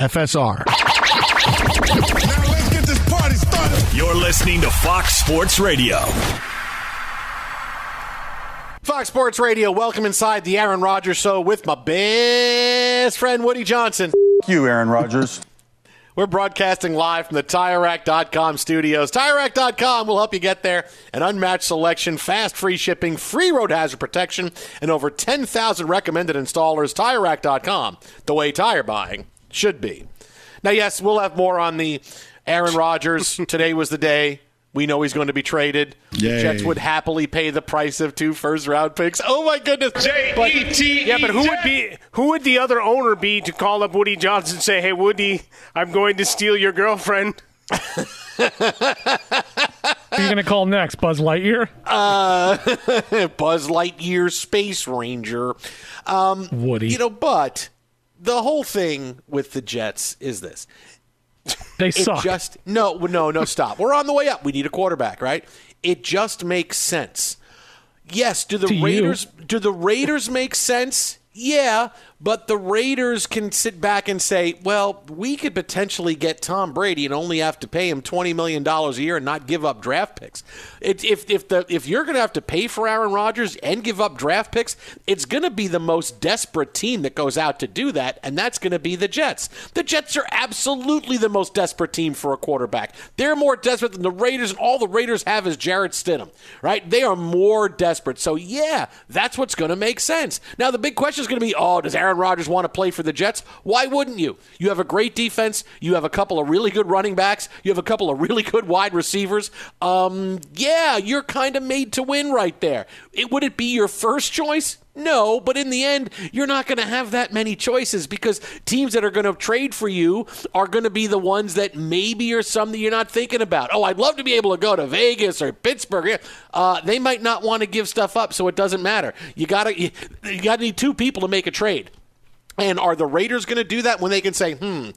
FSR. Now let's get this party started. You're listening to Fox Sports Radio. Fox Sports Radio, welcome inside the Aaron Rodgers Show with my best friend Woody Johnson. Thank you, Aaron Rodgers. We're broadcasting live from the TireRack.com studios. TireRack.com will help you get there. An unmatched selection, fast free shipping, free road hazard protection, and over 10,000 recommended installers. TireRack.com, the way tire buying should be. Now, yes, we'll have more on the Aaron Rodgers. Today was the day. We know he's going to be traded. Yay. Jets would happily pay the price of two first round picks. Oh my goodness! J-E-T-E-J. Yeah, but who would be who would the other owner be to call up Woody Johnson and say, "Hey, Woody, I'm going to steal your girlfriend." Who are you going to call next? Buzz Lightyear? Uh, Buzz Lightyear, Space Ranger. Um, Woody. You know, but the whole thing with the Jets is this. They suck. Just no, no, no. Stop. We're on the way up. We need a quarterback, right? It just makes sense. Yes. Do the To you. Raiders? Do the Raiders make sense? Yeah, but the Raiders can sit back and say, well, we could potentially get Tom Brady and only have to pay him $20 million a year and not give up draft picks. It, if, if, the, if you're going to have to pay for Aaron Rodgers and give up draft picks, it's going to be the most desperate team that goes out to do that, and that's going to be the Jets. The Jets are absolutely the most desperate team for a quarterback. They're more desperate than the Raiders, and all the Raiders have is Jarrett Stidham, right? They are more desperate. So, yeah, that's what's going to make sense. Now, the big question is going to be, oh, does Aaron Rodgers want to play for the Jets? Why wouldn't you? You have a great defense. You have a couple of really good running backs. You have a couple of really good wide receivers. Um, yeah, you're kind of made to win right there. It, would it be your first choice? No, but in the end, you're not going to have that many choices because teams that are going to trade for you are going to be the ones that maybe are some that you're not thinking about. Oh, I'd love to be able to go to Vegas or Pittsburgh. Uh, they might not want to give stuff up, so it doesn't matter. You got to you, you got to need two people to make a trade. And are the Raiders going to do that when they can say, hmm,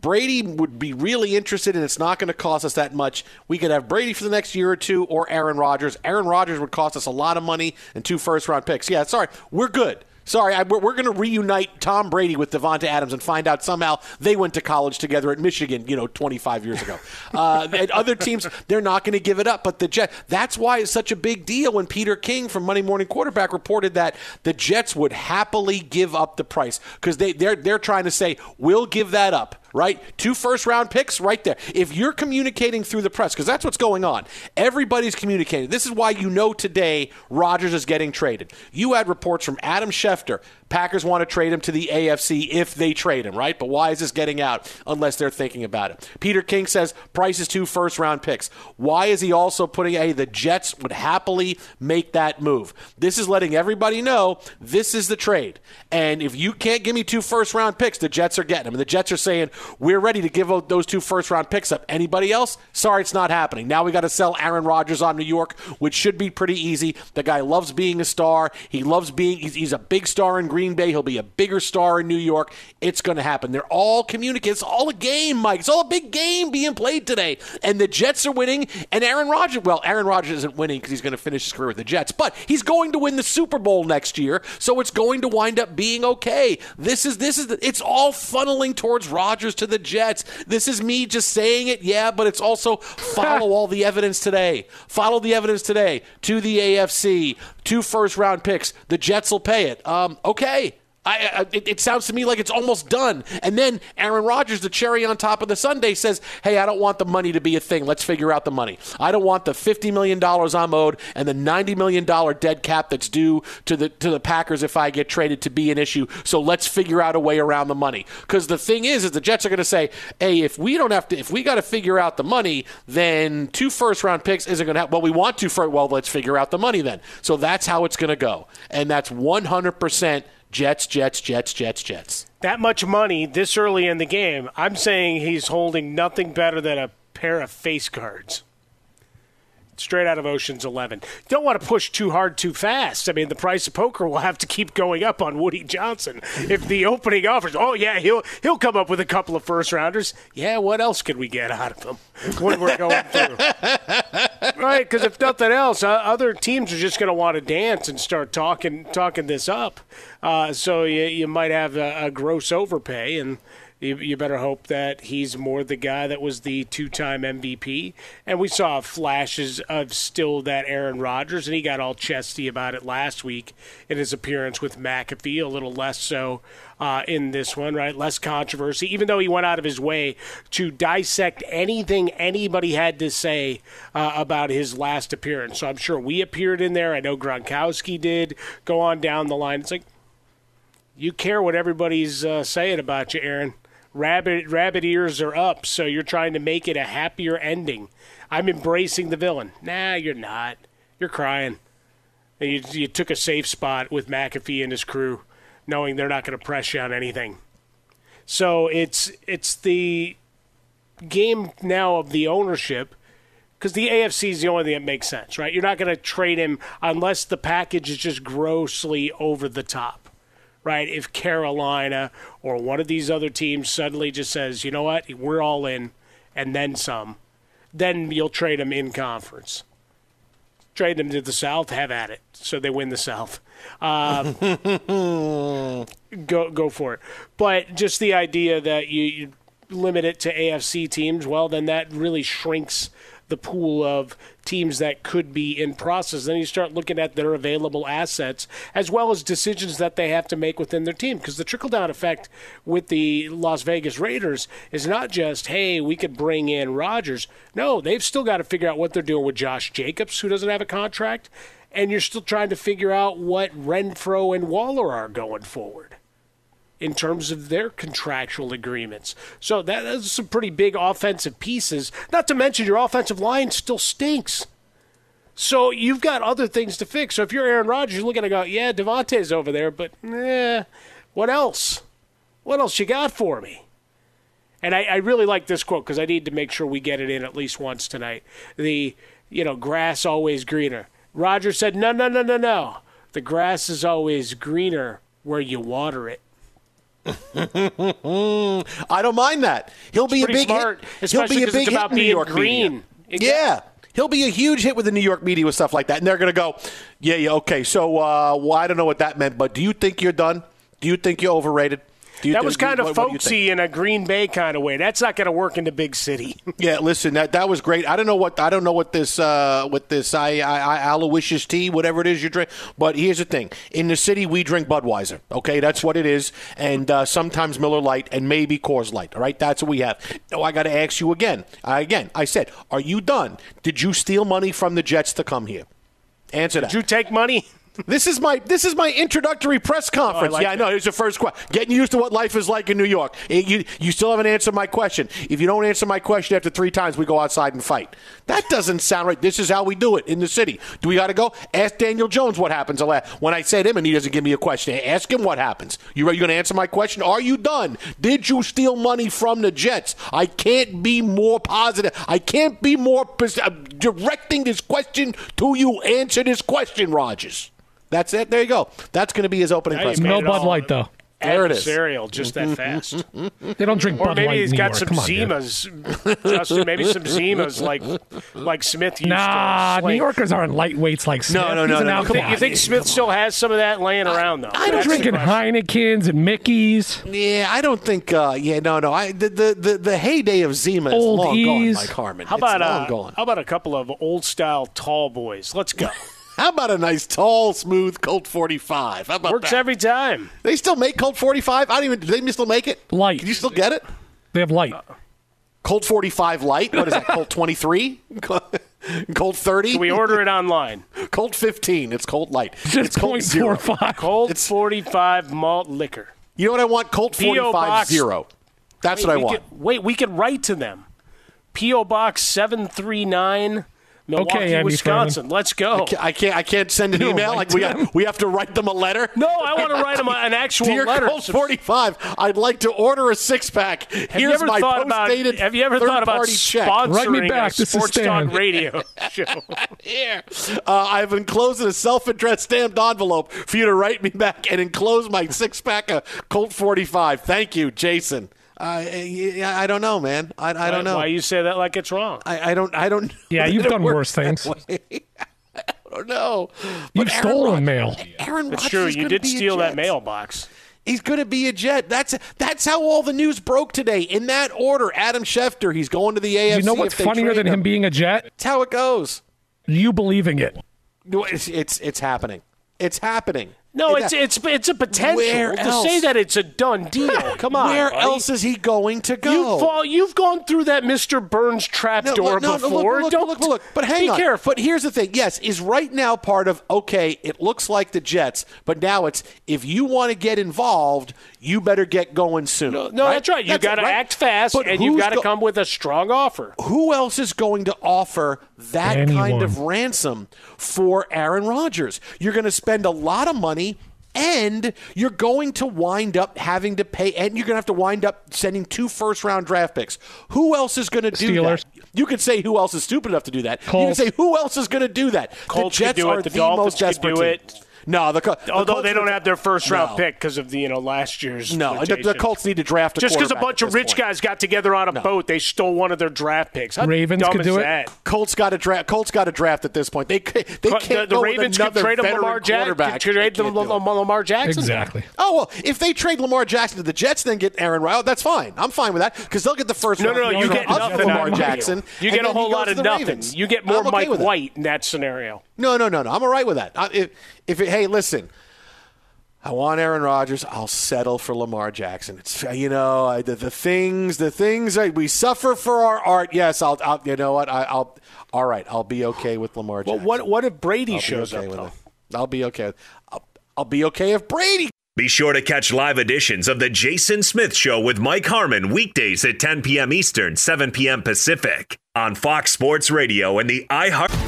Brady would be really interested and it's not going to cost us that much. We could have Brady for the next year or two or Aaron Rodgers. Aaron Rodgers would cost us a lot of money and two first round picks. Yeah, sorry, we're good. Sorry, I, we're, we're going to reunite Tom Brady with Davante Adams and find out somehow they went to college together at Michigan, you know, 25 years ago. Uh, and other teams, they're not going to give it up. But the Jets, that's why it's such a big deal when Peter King from Monday Morning Quarterback reported that the Jets would happily give up the price because they, they're, they're trying to say, we'll give that up right? Two first round picks right there. If you're communicating through the press, because that's what's going on, everybody's communicating. This is why you know today Rodgers is getting traded. You had reports from Adam Schefter. Packers want to trade him to the AFC if they trade him, right? But why is this getting out unless they're thinking about it? Peter King says price is two first round picks. Why is he also putting hey, the Jets would happily make that move? This is letting everybody know this is the trade. And if you can't give me two first round picks, the Jets are getting them. And the Jets are saying, we're ready to give those two first round picks up. Anybody else? Sorry, it's not happening. Now we got to sell Aaron Rodgers on New York, which should be pretty easy. The guy loves being a star. He loves being, he's, a big star in Green Bay. He'll be a bigger star in New York. It's going to happen. They're all communicating. It's all a game, Mike. It's all a big game being played today. And the Jets are winning. And Aaron Rodgers, well, Aaron Rodgers isn't winning because he's going to finish his career with the Jets, but he's going to win the Super Bowl next year. So it's going to wind up being okay. This is, this is, the, it's all funneling towards Rodgers to the Jets. This is me just saying it, yeah, but it's also follow all the evidence today. Follow the evidence today to the AFC, two first round picks. The Jets will pay it. Um, okay. I, I, it, it, sounds to me like it's almost done. And then Aaron Rodgers, the cherry on top of the sundae, says, "Hey, I don't want the money to be a thing. Let's figure out the money. I don't want the fifty million dollars I'm owed and the ninety million dollar dead cap that's due to the to the Packers if I get traded to be an issue. So let's figure out a way around the money. Because the thing is, is the Jets are going to say, "Hey, if we don't have to, if we got to figure out the money, then two first round picks isn't going to happen. Well, we want to for well, let's figure out the money then. So that's how it's going to go, and that's one hundred percent." Jets, Jets, Jets, Jets, Jets. That much money this early in the game, I'm saying he's holding nothing better than a pair of face guards straight out of Ocean's Eleven. Don't want to push too hard too fast. I mean, the price of poker will have to keep going up on Woody Johnson if the opening offers. Oh yeah, he'll he'll come up with a couple of first rounders. Yeah, what else could we get out of him when we're going through? right, because if nothing else, uh, other teams are just going to want to dance and start talking talking this up. Uh, so you you might have a, a gross overpay and you, better hope that he's more the guy that was the two-time MVP. And we saw flashes of still that Aaron Rodgers, and he got all chesty about it last week in his appearance with McAfee. A little less so uh, in this one, right? Less controversy, even though he went out of his way to dissect anything anybody had to say uh, about his last appearance. So I'm sure we appeared in there. I know Gronkowski did. Go on down the line. It's like you care what everybody's uh, saying about you, Aaron rabbit rabbit ears are up, so you're trying to make it a happier ending. I'm embracing the villain. Nah, you're not. You're crying. You, you took a safe spot with McAfee and his crew, knowing they're not going to press you on anything. So it's it's the game now of the ownership because the AFC is the only thing that makes sense, right? You're not going to trade him unless the package is just grossly over the top right? If Carolina or one of these other teams suddenly just says, you know what, we're all in, and then some, then you'll trade them in conference. Trade them to the South, have at it, so they win the South. Um, go go for it. But just the idea that you, you limit it to AFC teams, well, then that really shrinks the pool of teams that could be in process. Then you start looking at their available assets as well as decisions that they have to make within their team. Because the trickle down effect with the Las Vegas Raiders is not just, hey, we could bring in Rodgers. No, they've still got to figure out what they're doing with Josh Jacobs, who doesn't have a contract. And you're still trying to figure out what Renfro and Waller are going forward in terms of their contractual agreements. So that is some pretty big offensive pieces. Not to mention your offensive line still stinks. So you've got other things to fix. So if you're Aaron Rodgers, you're looking to go, yeah, Davante's over there, but eh, what else? What else you got for me? And I, I really like this quote because I need to make sure we get it in at least once tonight. The, you know, grass always greener. Roger said, no, no, no, no, no. The grass is always greener where you water it. I don't mind that. He'll It's be a big smart, hit. He'll be a big hit in New York green. Exactly. Yeah. He'll be a huge hit with the New York media with stuff like that, and they're going to go, "Yeah, yeah, okay." So, uh, well, I don't know what that meant, but do you think you're done? Do you think you're overrated? You that was kind of what- what do you think? folksy in a Green Bay kind of way. That's not going to work in the big city. Yeah, listen, that that was great. I don't know what I don't know what this uh what this I I, I Aloysius tea, whatever it is you drink. But here's the thing: in the city, we drink Budweiser. Okay, that's what it is, and uh, sometimes Miller Lite and maybe Coors Light. All right, that's what we have. Now I got to ask you again. I, again, I said, are you done? Did you steal money from the Jets to come here? Answer that. Did you take money? This is my this is my introductory press conference. like yeah, I know. Here's the first question. Getting used to what life is like in New York. You you still haven't answered my question. If you don't answer my question after three times, we go outside and fight. That doesn't sound right. This is how we do it in the city. Do we got to go? Ask Daniel Jones what happens. When I said him and he doesn't give me a question, ask him what happens. You you going to answer my question? Are you done? Did you steal money from the Jets? I can't be more positive. I can't be more pers- uh, directing this question to you. Answer this question, Rodgers. That's it. There you go. That's going to be his opening Now press No Bud Light though. There it is. Adversarial, just that fast. They don't drink Or Bud maybe Light he's in New got York. some Come on, dude. Zimas, Justin. Maybe some Zimas like like Smith used to. Nah, to. New slink. Yorkers aren't lightweights like Smith. No, no, He's no, an no, no. outfit. You think, you think Smith still has some of that laying around though? I don't That's the drinking question. Heinekens and Mickey's? Yeah, I don't think. Uh, yeah, no, no. I the the the, the heyday of Zima is Old long gone, Ease. Mike Harmon. How It's long uh, gone. how about a couple of old style tall boys? Let's go. How about a nice, tall, smooth Colt 45? How about Works that? every time. they still make Colt 45? I don't even. Do they still make it? Light. Can you still get it? They have light. Colt 45 Light. What is that? Colt 23? Colt 30? Can we order it online? Colt 15. It's Colt Light. Just it's Colt point Zero. four five. Cold It's- 45 45 malt liquor. You know what I want? Colt P.O. 45 Box. Zero. That's Wait, what I want. Could, wait, we could write to them. P.O. Box 739, Milwaukee, Okay, Andy Wisconsin. Let's go. I can't. I can't send an You don't email. Like we to have, we have to write them a letter. No, I want to write them an actual Dear letter. Colt 45, I'd like to order a six pack. Have Here's you ever my thought about? post-dated Have you ever thought about third-party check. sponsoring Write me back. a This is sports talk Stan. radio show? Here, uh, I've enclosed a self-addressed stamped envelope for you to write me back and enclose my six pack of Colt 45. Thank you, Jason. Yeah, I don't know, man. I, I don't know. Why you say that like it's wrong? I, I don't. I don't. Yeah, you've done worse things. I don't know. You've But stolen Rod- mail. Aaron It's Rodgers true. You did steal that mailbox. He's going to be a Jet. That's that's how all the news broke today. In that order, Adam Schefter, he's going to the AFC. You know what's funnier than him being a Jet? That's how it goes. You believing it. It's it's, it's happening. It's happening. No, It- it's it's it's a potential. Where to else? say that it's a done deal. Come on. Where buddy. else is he going to go? You fall, you've gone through that Mr. Burns trap No, door look, no, no, look, before. look, Don't look, look, look. But hang be on. careful. But here's the thing. Yes, is right now part of okay. It looks like the Jets, but now it's if you want to get involved, you better get going soon. no, no, that's right. You got to right? act fast, But and you've got to go- come with a strong offer. Who else is going to offer that kind of ransom for Aaron Rodgers? You're going to spend a lot of money. And you're going to wind up having to pay, and you're going to have to wind up sending two first round draft picks. Who else is going to do Steelers. that? You could say who else is stupid enough to do that. You Colts. can say who else is going to do that. Colts the Jets do it. are The the, Dolphins most desperate do team. it. No, the, Co- the Although Colts they don't are- have their first round No. pick because of the you know last year's. No, the, the. Colts need to draft a Just because a bunch of rich point. guys got together on a boat, they stole one of their draft picks. How Ravens dumb could is do it. Colts got to draft. Colts got to draft at this point. They they The- can't the, go Ravens with could trade them veteran Lamar Jackson. Trade They them can't do it. Lamar Jackson. Exactly. Oh well, if they trade Lamar Jackson to the Jets, then get Aaron Rodgers. That's fine. I'm fine with that because they'll get the first. No, round no, no. pick You get nothing Lamar Jackson. You get a whole lot of nothing. You get more Mike. White in that scenario. No, no, no, no. I'm all right with that. I, if if it, hey, listen. I want Aaron Rodgers. I'll settle for Lamar Jackson. It's you know I, the, the things the things I, we suffer for our art. Yes, I'll, I'll you know what I, I'll all right. I'll be okay with Lamar Jackson. Well, what what if Brady I'll be shows okay up with though? it. I'll be okay. I'll, I'll be okay if Brady Be sure to catch live editions of The Jason Smith Show with Mike Harmon weekdays at 10 p.m. Eastern, 7 p.m. Pacific on Fox Sports Radio and the iHeart.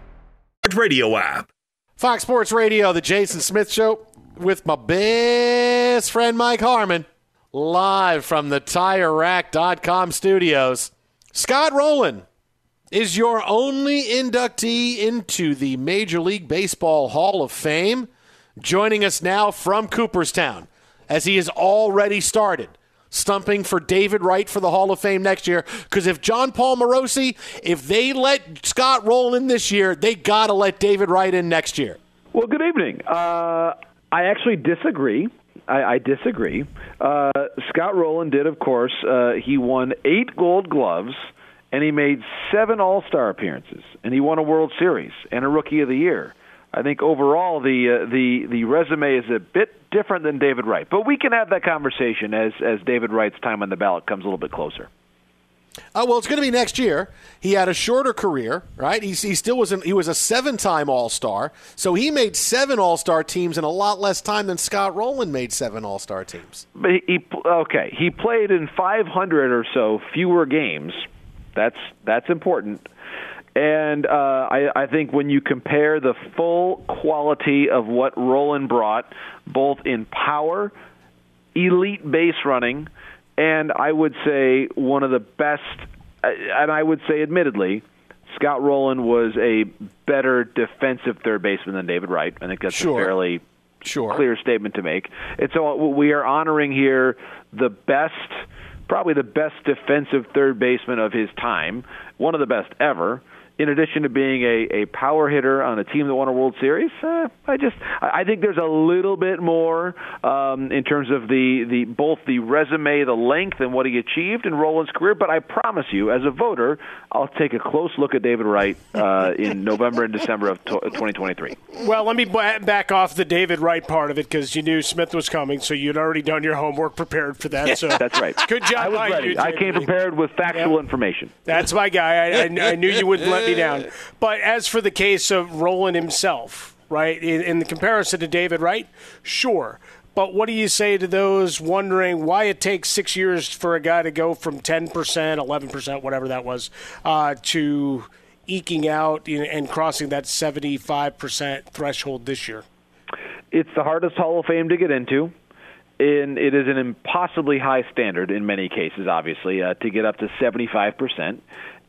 Radio app. Fox Sports Radio, the Jason Smith Show, with my best friend Mike Harmon, live from the TireRack.com studios. Scott Rolen is your only inductee into the Major League Baseball Hall of Fame, joining us now from Cooperstown, as he has already started stumping for David Wright for the Hall of Fame next year. Because if Jon Paul Morosi, if they let Scott roll in this year, they got to let David Wright in next year. Well, good evening. Uh, I actually disagree. I, I disagree. Uh, Scott Rolen did, of course. Uh, he won eight Gold Gloves, and he made seven All Star appearances, and he won a World Series and a Rookie of the Year. I think overall the uh, the the resume is a bit different than David Wright, but we can have that conversation as as David Wright's time on the ballot comes a little bit closer. Uh, well, it's going to be next year. He had a shorter career, right? He, he still was an, he was a seven time All Star, so he made seven All Star teams in a lot less time than Scott Rolen made seven All Star teams. But he, he okay, he played in 500 or so fewer games. That's that's important. And uh, I, I think when you compare the full quality of what Rolen brought, both in power, elite base running, and I would say one of the best, and I would say admittedly, Scott Rolen was a better defensive third baseman than David Wright. I think that's Sure. a fairly Sure. clear statement to make. And so we are honoring here the best, probably the best defensive third baseman of his time, one of the best ever in addition to being a, a power hitter on a team that won a World Series, uh, I just I think there's a little bit more um, in terms of the, the both the resume, the length, and what he achieved in Rolen's career. But I promise you, as a voter, I'll take a close look at David Wright uh, in November and December of 2023. Well, let me back off the David Wright part of it because you knew Smith was coming, so you'd already done your homework, prepared for that. So that's right. Good job. I was ready. You, I came prepared with factual information. That's my guy. I, I, I knew you wouldn't let me down. But as for the case of Rolen himself, right, in, in the comparison to David Wright, sure. But what do you say to those wondering why it takes six years for a guy to go from 10%, 11%, whatever that was, uh, to eking out and crossing that 75% threshold this year? It's the hardest Hall of Fame to get into. And it is an impossibly high standard in many cases, obviously, uh, to get up to 75%.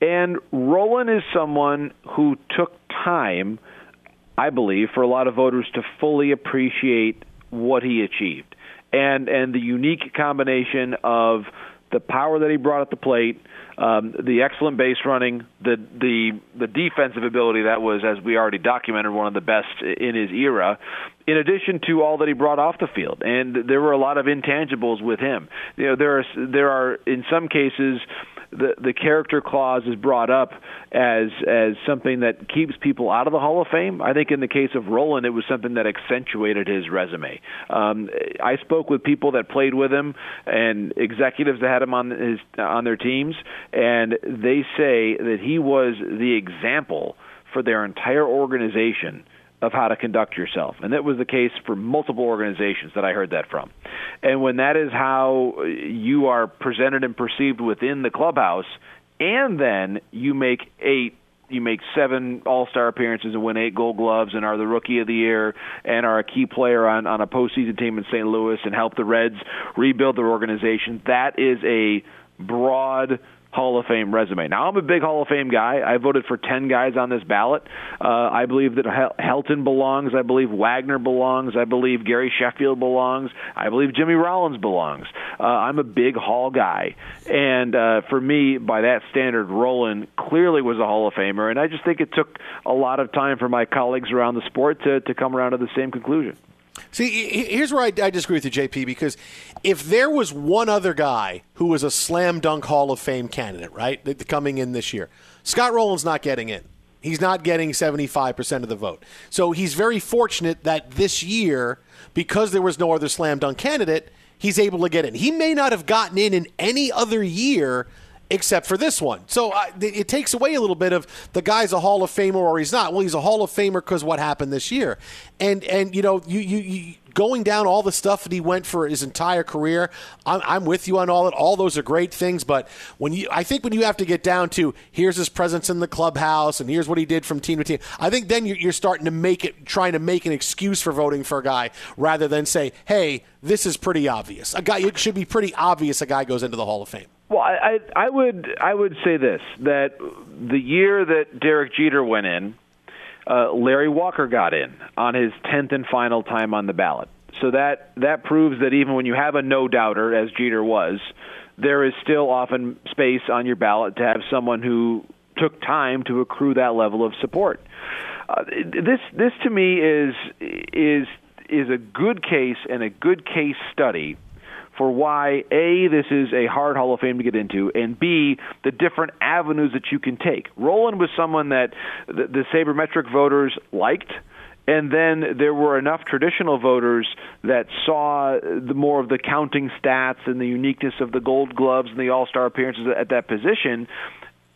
And Rolen is someone who took time, I believe, for a lot of voters to fully appreciate what he achieved. And and the unique combination of the power that he brought at the plate, um, the excellent base running, the the the defensive ability that was, as we already documented, one of the best in his era. In addition to all that he brought off the field, and there were a lot of intangibles with him. You know, there are there are in some cases the the character clause is brought up as as something that keeps people out of the Hall of Fame. I think in the case of Rolen, it was something that accentuated his resume. Um, I spoke with people that played with him and executives that had him on his on their teams, and they say that he was the example for their entire organization of how to conduct yourself. And that was the case for multiple organizations that I heard that from. And when that is how you are presented and perceived within the clubhouse, and then you make eight you make seven All Star appearances and win eight Gold Gloves and are the Rookie of the Year and are a key player on on a postseason team in St. Louis and help the Reds rebuild their organization. That is a broad Hall of Fame resume. Now, I'm a big Hall of Fame guy. I voted for 10 guys on this ballot. Uh, I believe that Helton belongs. I believe Wagner belongs. I believe Gary Sheffield belongs. I believe Jimmy Rollins belongs. Uh, I'm a big Hall guy. And uh, for me, by that standard, Rolen clearly was a Hall of Famer. And I just think it took a lot of time for my colleagues around the sport to, to come around to the same conclusion. See, here's where I, I, disagree with you, JP, because if there was one other guy who was a slam dunk Hall of Fame candidate, right, coming in this year, Scott Rolen's not getting in. He's not getting 75% of the vote. So he's very fortunate that this year, because there was no other slam dunk candidate, he's able to get in. He may not have gotten in in any other year except for this one. So uh, it takes away a little bit of the guy's a Hall of Famer or he's not. Well, he's a Hall of Famer because what happened this year, and and you know you you. you going down all the stuff that he went for his entire career, I'm, I'm, with you on all it. All those are great things, but when you, I think when you have to get down to here's his presence in the clubhouse and here's what he did from team to team, I think then you're, you're starting to make it, trying to make an excuse for voting for a guy rather than say, hey, this is pretty obvious. A guy, it should be pretty obvious a guy goes into the Hall of Fame. Well, I, I would I would say this that the year that Derek Jeter went in, uh, Larry Walker got in on his tenth and final time on the ballot. So that that proves that even when you have a no doubter, as Jeter was, there is still often space on your ballot to have someone who took time to accrue that level of support. Uh, this this to me is is is a good case and a good case study for why A, this is a hard Hall of Fame to get into, and B, the different avenues that you can take. Rolen was someone that the, the sabermetric voters liked. And then there were enough traditional voters that saw the more of the counting stats and the uniqueness of the Gold Gloves and the All Star appearances at that position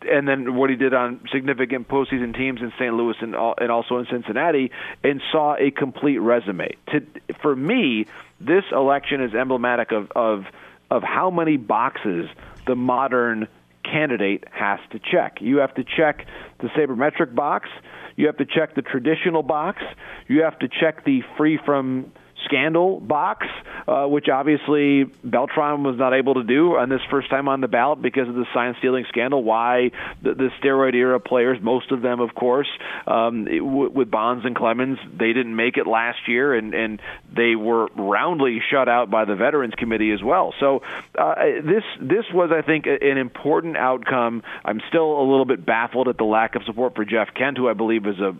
and then what he did on significant postseason teams in St. Louis and also in Cincinnati, and saw a complete resume. To, for me, this election is emblematic of, of of how many boxes the modern candidate has to check. You have to check the sabermetric box. You have to check the traditional box. You have to check the free from scandal box, uh, which obviously Beltran was not able to do on this first time on the ballot because of the sign stealing scandal. Why the, the steroid era players, most of them, of course, um, it, w- with Bonds and Clemens, they didn't make it last year, and and they were roundly shut out by the Veterans Committee as well. So uh, this this was, I think, an important outcome. I'm still a little bit baffled at the lack of support for Jeff Kent, who I believe is a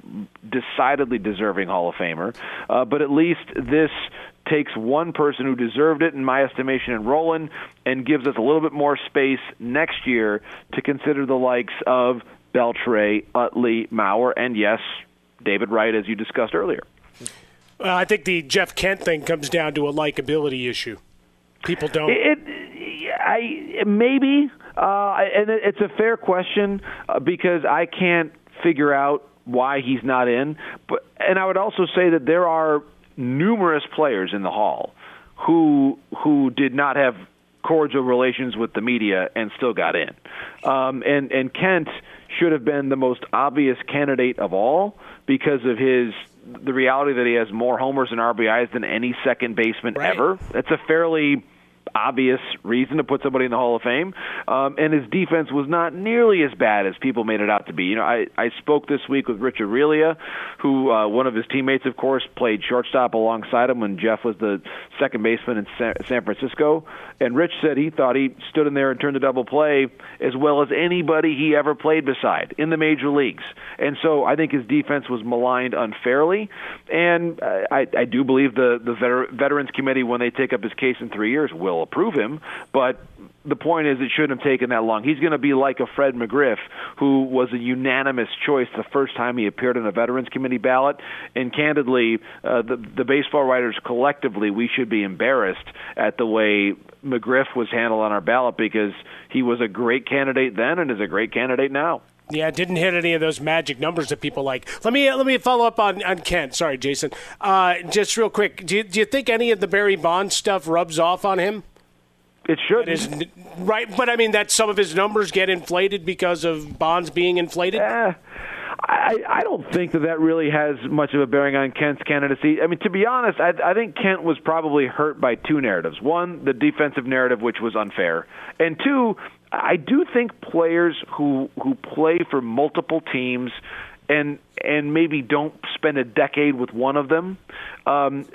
decidedly deserving Hall of Famer. Uh, but at least this takes one person who deserved it, in my estimation, in Rolen, and gives us a little bit more space next year to consider the likes of Beltre, Utley, Mauer, and yes, David Wright, as you discussed earlier. I think the Jeff Kent thing comes down to a likability issue. People don't. It, I maybe, uh, and it's a fair question uh, because I can't figure out why he's not in. But and I would also say that there are numerous players in the hall who who did not have cordial relations with the media and still got in. Um, and and Kent should have been the most obvious candidate of all because of his the reality that he has more homers and RBIs than any second baseman right. ever. That's a fairly obvious reason to put somebody in the Hall of Fame. Um, and his defense was not nearly as bad as people made it out to be. You know, I, I spoke this week with Rich Aurilia, who uh, one of his teammates, of course, played shortstop alongside him when Jeff was the second baseman in San Francisco. And Rich said he thought he stood in there and turned the double play as well as anybody he ever played beside in the major leagues. And so I think his defense was maligned unfairly. And uh, I, I do believe the the veter- Veterans Committee, when they take up his case in three years, will approve him. But the point is, it shouldn't have taken that long. He's going to be like a Fred McGriff, who was a unanimous choice the first time he appeared on a Veterans Committee ballot. And candidly, uh, the, the baseball writers collectively, we should be embarrassed at the way McGriff was handled on our ballot because he was a great candidate then and is a great candidate now. Yeah, didn't hit any of those magic numbers that people like. Let me let me follow up on, on Kent. Sorry, Jason. Uh, just real quick, do you, do you think any of the Barry Bonds stuff rubs off on him? It should. Is, right, but I mean that some of his numbers get inflated because of Bonds being inflated. Yeah. I, I don't think that that really has much of a bearing on Kent's candidacy. I mean, to be honest, I, I think Kent was probably hurt by two narratives. One, the defensive narrative, which was unfair, and two, I do think players who who play for multiple teams and and maybe don't spend a decade with one of them, um,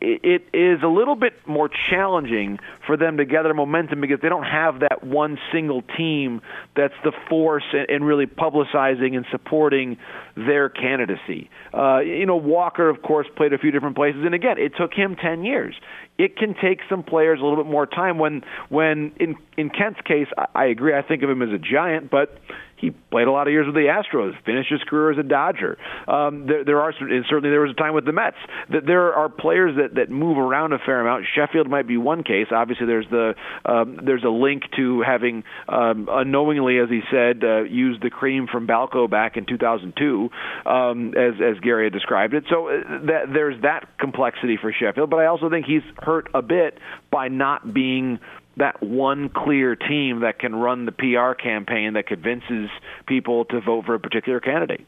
it is a little bit more challenging for them to gather momentum because they don't have that one single team that's the force and really publicizing and supporting their candidacy. Uh, you know, Walker, of course, played a few different places, and again, it took him ten years. It can take some players a little bit more time. When, when in in Kent's case, I, I agree. I think of him as a giant, but he played a lot of years with the Astros, finished his career as a Dodger. Um, there, there are and certainly there was a time with the Mets. That there are players that that move around a fair amount. Sheffield might be one case. Obviously, there's the um, there's a link to having um, unknowingly, as he said, uh, used the cream from Balco back in 2002, um, as as Gary had described it. So uh, that there's that complexity for Sheffield. But I also think he's hurt a bit by not being that one clear team that can run the PR campaign that convinces people to vote for a particular candidate.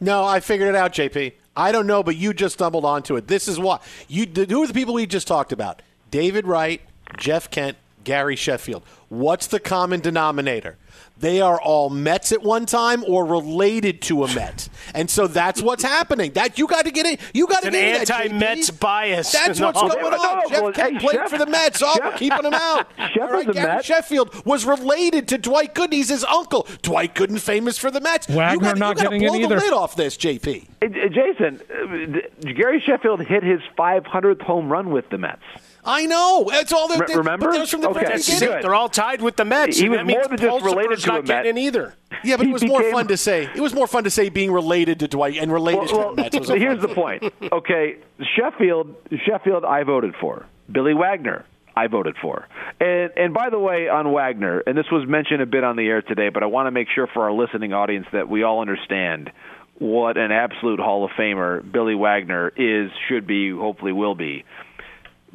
No, I figured it out, JP. I don't know, but you just stumbled onto it. This is what you. Who are the people we just talked about? David Wright, Jeff Kent, Gary Sheffield. What's the common denominator? they are all Mets at one time or related to a Met, and so that's what's happening. That you got to get it. You got to get an anti-Mets bias. That's what's going on. No, Jeff well, Kent hey, played Jeff, for the Mets. Oh, Jeff, we're keeping him out. Jeff all right, was Gary Met. Sheffield was related to Dwight Gooden. He's his uncle. Dwight Gooden, famous for the Mets. Wagner you gotta, not you gotta getting blow it the lid off this, JP. Uh, Jason, uh, Gary Sheffield hit his 500th home run with the Mets. I know. That's all. They're, Re- remember? But that was from the Okay. very beginning. good. They're all tied with the Mets. He and was that means more than just Pulsipher's related to not a Met. getting in either. Yeah, but He it was more fun to say. It was more fun to say being related to Dwight and related Well, to the Mets. Was so here's the point. Okay, Sheffield, Sheffield, I voted for. Billy Wagner, I voted for. And and by the way, on Wagner, and this was mentioned a bit on the air today, but I want to make sure for our listening audience that we all understand what an absolute Hall of Famer Billy Wagner is, should be, hopefully will be.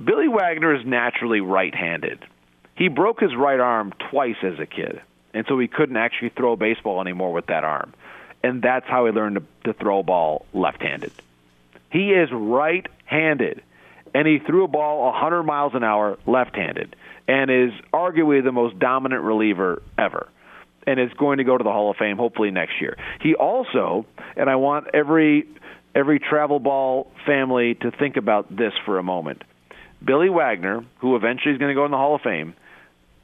Billy Wagner is naturally right-handed. He broke his right arm twice as a kid, and so he couldn't actually throw a baseball anymore with that arm. And that's how he learned to, to throw a ball left-handed. He is right-handed. and he threw a ball 100 miles an hour left-handed, and is arguably the most dominant reliever ever and is going to go to the Hall of Fame hopefully next year. He also, and I want every every travel ball family to think about this for a moment. Billy Wagner, who eventually is going to go in the Hall of Fame,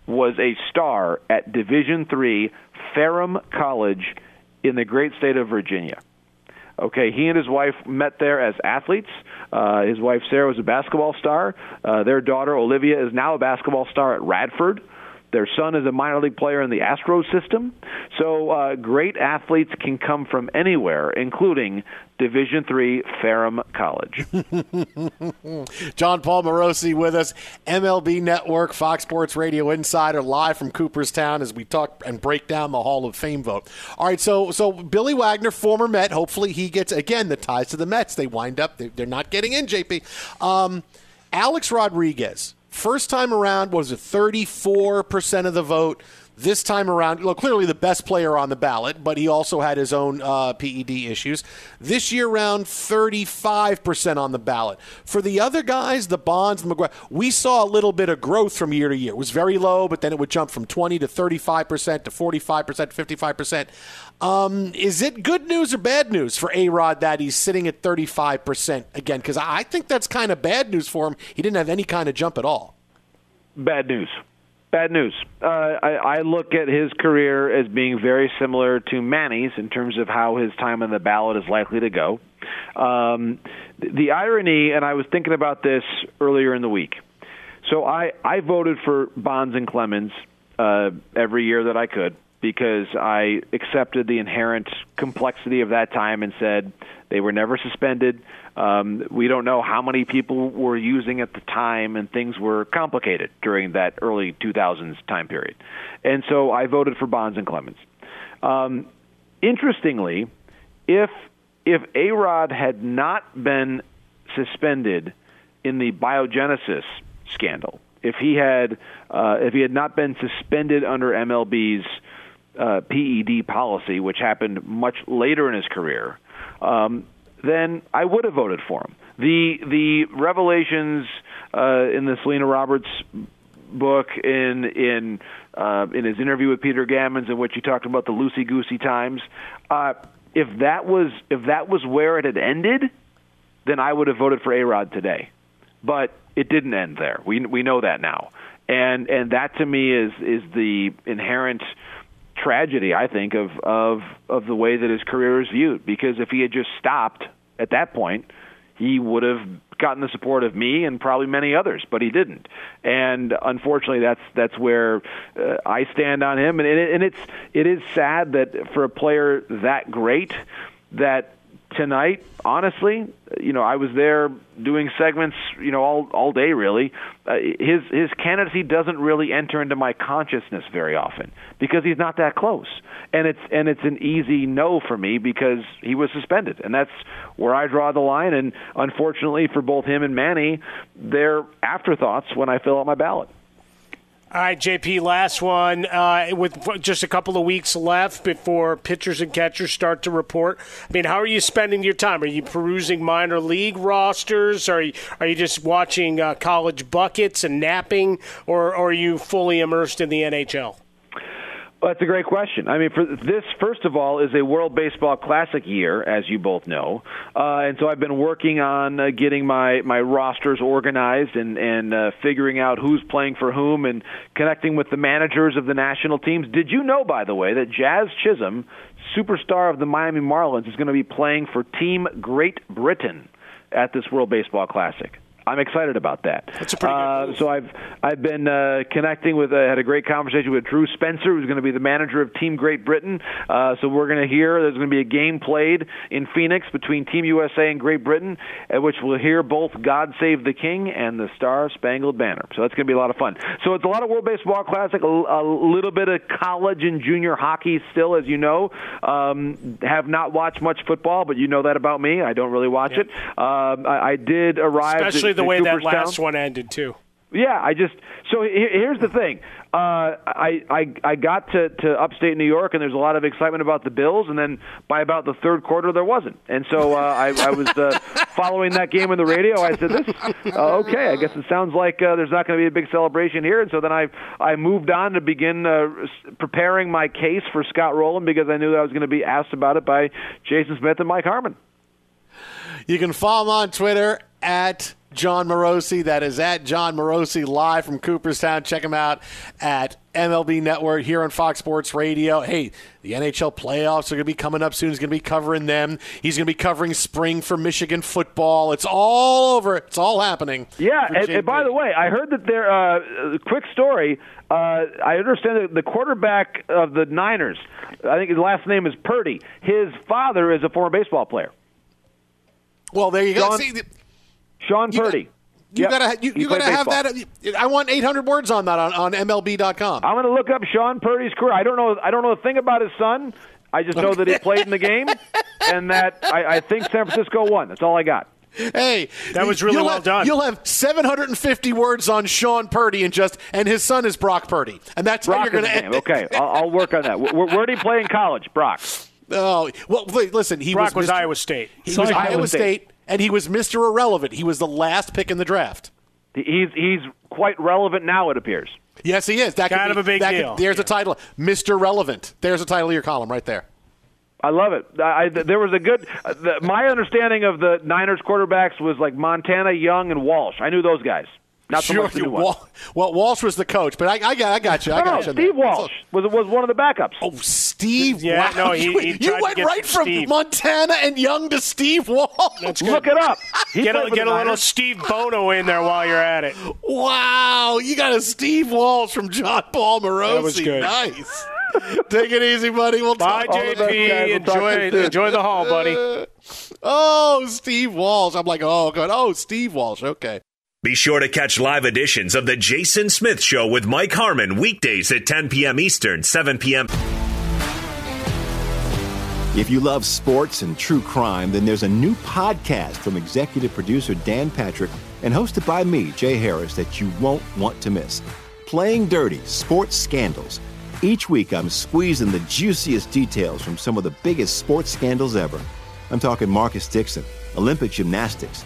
was a star at Division Three Ferrum College in the great state of Virginia. Okay, he and his wife met there as athletes. Uh, his wife Sarah was a basketball star. Uh, their daughter Olivia is now a basketball star at Radford. Their son is a minor league player in the Astros system. So uh, great athletes can come from anywhere, including Division Three Ferrum College. Jon Paul Morosi with us, MLB Network, Fox Sports Radio Insider, live from Cooperstown as we talk and break down the Hall of Fame vote. All right, so so Billy Wagner, former Met, hopefully he gets again the ties to the Mets. They wind up they're not getting in. JP, um, Alex Rodriguez First time around, was it 34% of the vote? This time around, well, clearly the best player on the ballot, but he also had his own uh, PED issues. This year round, 35% on the ballot. For the other guys, the Bonds, the McGwire, we saw a little bit of growth from year to year. It was very low, but then it would jump from 20 to 35% to 45% to 55%. Um, is it good news or bad news for A Rod that he's sitting at 35% again? Because I think that's kind of bad news for him. He didn't have any kind of jump at all. Bad news. Bad news. Uh, I, I look at his career as being very similar to Manny's in terms of how his time on the ballot is likely to go. Um, the irony, and I was thinking about this earlier in the week. So I, I voted for Bonds and Clemens uh, every year that I could because I accepted the inherent complexity of that time and said they were never suspended. Um, we don't know how many people were using at the time, and things were complicated during that early 2000s time period. And so I voted for Bonds and Clemens. Um, interestingly, if if A Rod had not been suspended in the biogenesis scandal, if he had uh, if he had not been suspended under MLB's uh, PED policy, which happened much later in his career, um, then I would have voted for him. The the revelations uh, in the Selena Roberts book, in in uh, in his interview with Peter Gammons, in which he talked about the loosey goosey times. Uh, if that was if that was where it had ended, then I would have voted for A Rod today. But it didn't end there. We we know that now, and and that to me is is the inherent tragedy, I think, of of of the way that his career is viewed. Because if he had just stopped at that point, he would have gotten the support of me and probably many others, but he didn't. And unfortunately, that's that's where uh, I stand on him. And, it, and it's it is sad that for a player that great, that tonight, honestly, you know, I was there doing segments, you know, all all day really. Uh, his his candidacy doesn't really enter into my consciousness very often because he's not that close. And it's and it's an easy no for me because he was suspended. And that's where I draw the line and unfortunately for both him and Manny, they're afterthoughts when I fill out my ballot. All right, JP, last one. Uh, with just a couple of weeks left before pitchers and catchers start to report, I mean, how are you spending your time? Are you perusing minor league rosters? Are you, are you just watching uh, college buckets and napping, or, or are you fully immersed in the NHL? Well, that's a great question. I mean, for this, first of all, is a World Baseball Classic year, as you both know, uh, and so I've been working on uh, getting my my rosters organized and and uh, figuring out who's playing for whom and connecting with the managers of the national teams. Did you know, by the way, that Jazz Chisholm, superstar of the Miami Marlins, is going to be playing for Team Great Britain at this World Baseball Classic? I'm excited about that. That's a pretty uh, So I've I've been uh, connecting with uh, had a great conversation with Drew Spencer, who's going to be the manager of Team Great Britain. Uh, so we're going to hear there's going to be a game played in Phoenix between Team USA and Great Britain, at which we'll hear both "God Save the King" and the Star Spangled Banner. So that's going to be a lot of fun. So it's a lot of World Baseball Classic, a, a little bit of college and junior hockey still, as you know. Um, have not watched much football, but you know that about me. I don't really watch Yeah. it. Um, I, I did arrive. Especially at- the at way that last one ended, too. Yeah, I just so here's the thing. Uh, I I I got to to upstate New York, and there's a lot of excitement about the Bills, and then by about the third quarter, there wasn't, and so uh, I I was uh, following that game on the radio. I said, "This uh, okay? I guess it sounds like uh, there's not going to be a big celebration here." And so then I I moved on to begin uh, preparing my case for Scott Rolen because I knew that I was going to be asked about it by Jason Smith and Mike Harmon. You can follow him on Twitter at Jon Morosi. That is at Jon Morosi live from Cooperstown. Check him out at MLB Network here on Fox Sports Radio. Hey, the NHL playoffs are going to be coming up soon. He's going to be covering them. He's going to be covering spring for Michigan football. It's all over. It's all happening. Yeah, and, and, by the way, I heard that there. Uh, quick story. Uh, I understand that the quarterback of the Niners. I think his last name is Purdy. His father is a former baseball player. Well, there you Shawn, go. See, Shawn Purdy. You Yep. gotta you, you gotta have that. I want 800 words on that on, on MLB.com. I'm going to look up Shawn Purdy's career. I don't know. I don't know a thing about his son. I just know that he played in the game, and that I, I think San Francisco won. That's all I got. Hey, That was really well have, done. You'll have 750 words on Shawn Purdy and just and his son is Brock Purdy, and that's how you're going to end. name. Okay, I'll, I'll work on that. Where, where did he play in college, Brock? Oh well, listen. He Brock was, was Mr. Iowa State. He was Iowa Iowa State. State, and he was Mr. Irrelevant. He was the last pick in the draft. He's he's quite relevant now. It appears. Yes, he is. That could Kind be- of a big that could- deal. there's a title, Mr. Relevant. There's a title of your column right there. I love it. I, I, there was a good. Uh, the, my understanding of the Niners quarterbacks was like Montana, Young, and Walsh. I knew those guys. Not so Sure, much the new Wal- ones. well, Walsh was the coach, but I, I got, I got you. I No, got no, you. Steve Walsh was was one of the backups. Oh, Steve. Yeah, wow. no, he- you, he you tried to went get right some from Steve. Montana and Young to Steve Walsh. That's good. Look it up. He Get a, get a little Steve Bono in there while you're at it. Wow, you got a Steve Walsh from Jon Paul Morosi. That was good. Nice. Take it easy, buddy. We'll Bye, talk. All guys. JP. We'll Enjoy you soon. enjoy the hall, buddy. Oh, Steve Walsh. I'm like, oh, god. Oh, Steve Walsh. Okay. Be sure to catch live editions of The Jason Smith Show with Mike Harmon weekdays at 10 p.m. Eastern, 7 p.m. If you love sports and true crime, then there's a new podcast from executive producer Dan Patrick and hosted by me, Jay Harris, that you won't want to miss. Playing Dirty Sports Scandals. Each week, I'm squeezing the juiciest details from some of the biggest sports scandals ever. I'm talking Marcus Dixon, Olympic gymnastics,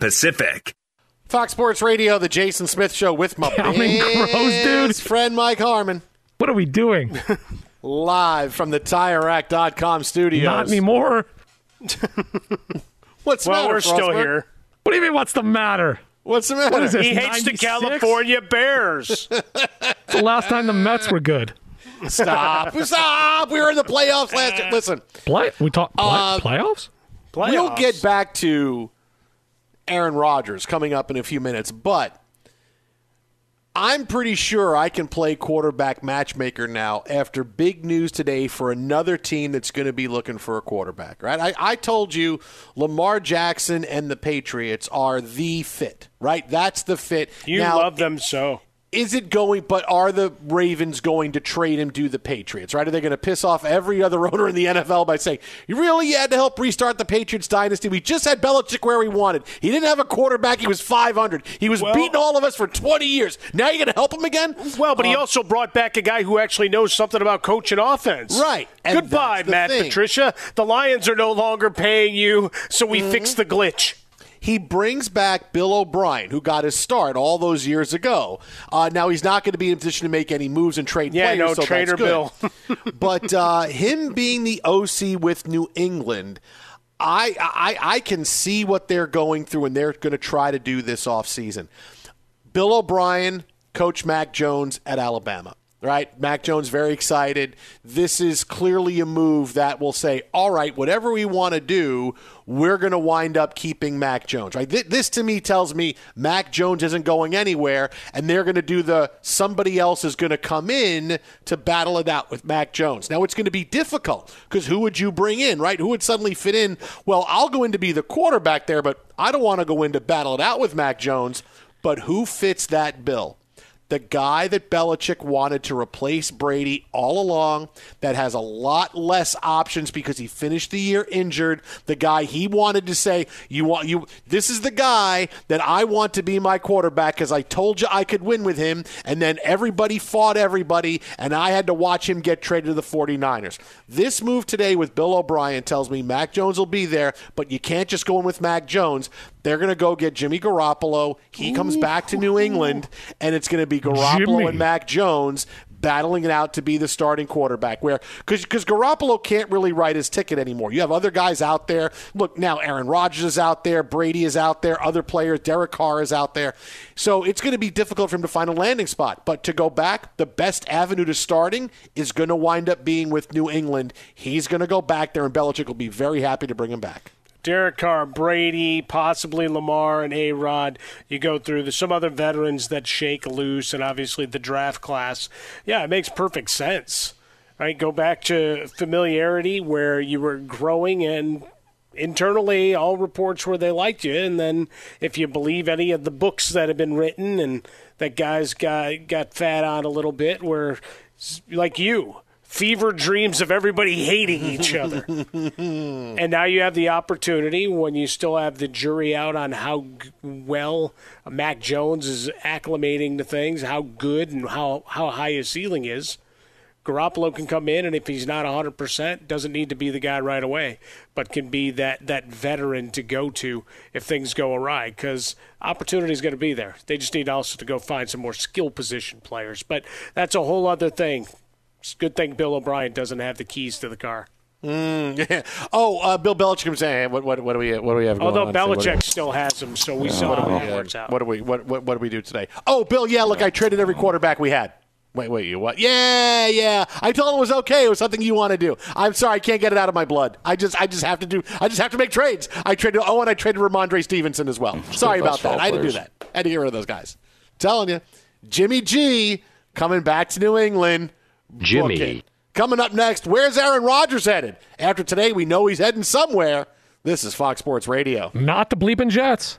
Pacific. Fox Sports Radio, the Jason Smith Show with my Counting crows, dude. His friend Mike Harmon. What are we doing? Live from the TireRack.com studios. Not anymore. What's the well, matter, we're still here. What do you mean? What's the matter? What's the matter? What is this? He hates the California Bears. It's the last time the Mets were good. Stop. Stop. We were in the playoffs last year. Listen, Play. We talk play, Uh, playoffs. we'll get back to Aaron Rodgers coming up in a few minutes, but I'm pretty sure I can play quarterback matchmaker now after big news today for another team that's going to be looking for a quarterback, right? I, I told you Lamar Jackson and the Patriots are the fit, right? That's the fit. You now, love them so. Is it going but are the ravens going to trade him to the patriots right are they going to piss off every other owner in the nfl by saying you really had to help restart the patriots dynasty we just had Belichick where he wanted he didn't have a quarterback he was 500 he was Well- beating all of us for 20 years now you're going to help him again Well, but he Um, also brought back a guy who actually knows something about coaching offense. Right. And Goodbye, Matt thing. Patricia. The Lions are no longer paying you, so we Mm-hmm. fixed the glitch. He brings back Bill O'Brien, who got his start all those years ago. Uh, now he's not going to be in a position to make any moves and trade Yeah, players. no, so Trader Bill. but uh, him being the OC with New England, I, I I can see what they're going through, and they're going to try to do this offseason. Bill O'Brien, Coach Mac Jones at Alabama. Right? Mac Jones very excited. This is clearly a move that will say, all right, whatever we want to do, we're going to wind up keeping Mac Jones. Right? Th- This to me tells me Mac Jones isn't going anywhere, and they're going to do the somebody else is going to come in to battle it out with Mac Jones. Now it's going to be difficult because who would you bring in, right? Who would suddenly fit in? Well, I'll go in to be the quarterback there, but I don't want to go in to battle it out with Mac Jones. But who fits that bill? The guy that Belichick wanted to replace Brady all along, that has a lot less options because he finished the year injured. The guy he wanted to say, "You want you? This is the guy that I want to be my quarterback because I told you I could win with him." And then everybody fought everybody, and I had to watch him get traded to the 49ers. This move today with Bill O'Brien tells me Mac Jones will be there, but you can't just go in with Mac Jones. They're going to go get Jimmy Garoppolo. He comes back to New England, and it's going to be Garoppolo Jimmy. and Mac Jones battling it out to be the starting quarterback. Where because because Garoppolo can't really write his ticket anymore. You have other guys out there. Look now, Aaron Rodgers is out there, Brady is out there, other players, Derek Carr is out there. So it's going to be difficult for him to find a landing spot. But to go back, the best avenue to starting is going to wind up being with New England. He's going to go back there, and Belichick will be very happy to bring him back. Derek Carr, Brady, possibly Lamar and A Rod. You go through there's some other veterans that shake loose, and obviously the draft class. Yeah, it makes perfect sense. Right, go back to familiarity where you were growing and internally all reports were they liked you and then if you believe any of the books that have been written and that guys got got fat on a little bit where like you fever dreams of everybody hating each other and now you have the opportunity when you still have the jury out on how g- well Mac Jones is acclimating to things, how good and how, how high his ceiling is. Garoppolo can come in, and if he's not 100%, doesn't need to be the guy right away, but can be that, that veteran to go to if things go awry, because opportunity is going to be there. They just need also to go find some more skill position players. But that's a whole other thing. It's a good thing Bill O'Brien doesn't have the keys to the car. Mm, yeah. Oh, uh, Bill Belichick was saying, hey, what, what, what do we what do we have? going Although on today? What do Belichick still has him, so we Yeah, saw what how do we, that uh, works out. What do we what, what what do we do today? Oh, Bill, yeah, look, I traded every quarterback we had. Wait, wait, you what? Yeah, yeah. I told him it was okay. It was something you want to do. I'm sorry, I can't get it out of my blood. I just I just have to do I just have to make trades. I traded oh, and I traded Rhamondre Stevenson as well. Sorry about that. I had to do that. I had to get rid of those guys. telling you, Jimmy G coming back to New England. Jimmy. Book it. Coming up next, where's Aaron Rodgers headed? After today, we know he's heading somewhere. This is Fox Sports Radio. Not the bleeping Jets.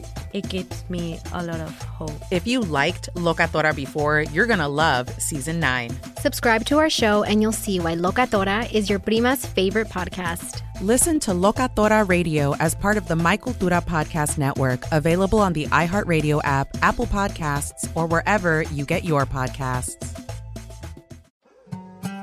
it gives me a lot of hope. If you liked Locatora before, you're going to love season 9. Subscribe to our show and you'll see why Locatora is your prima's favorite podcast. Listen to Locatora Radio as part of the My Cultura Podcast Network, available on the iHeartRadio app, Apple Podcasts, or wherever you get your podcasts.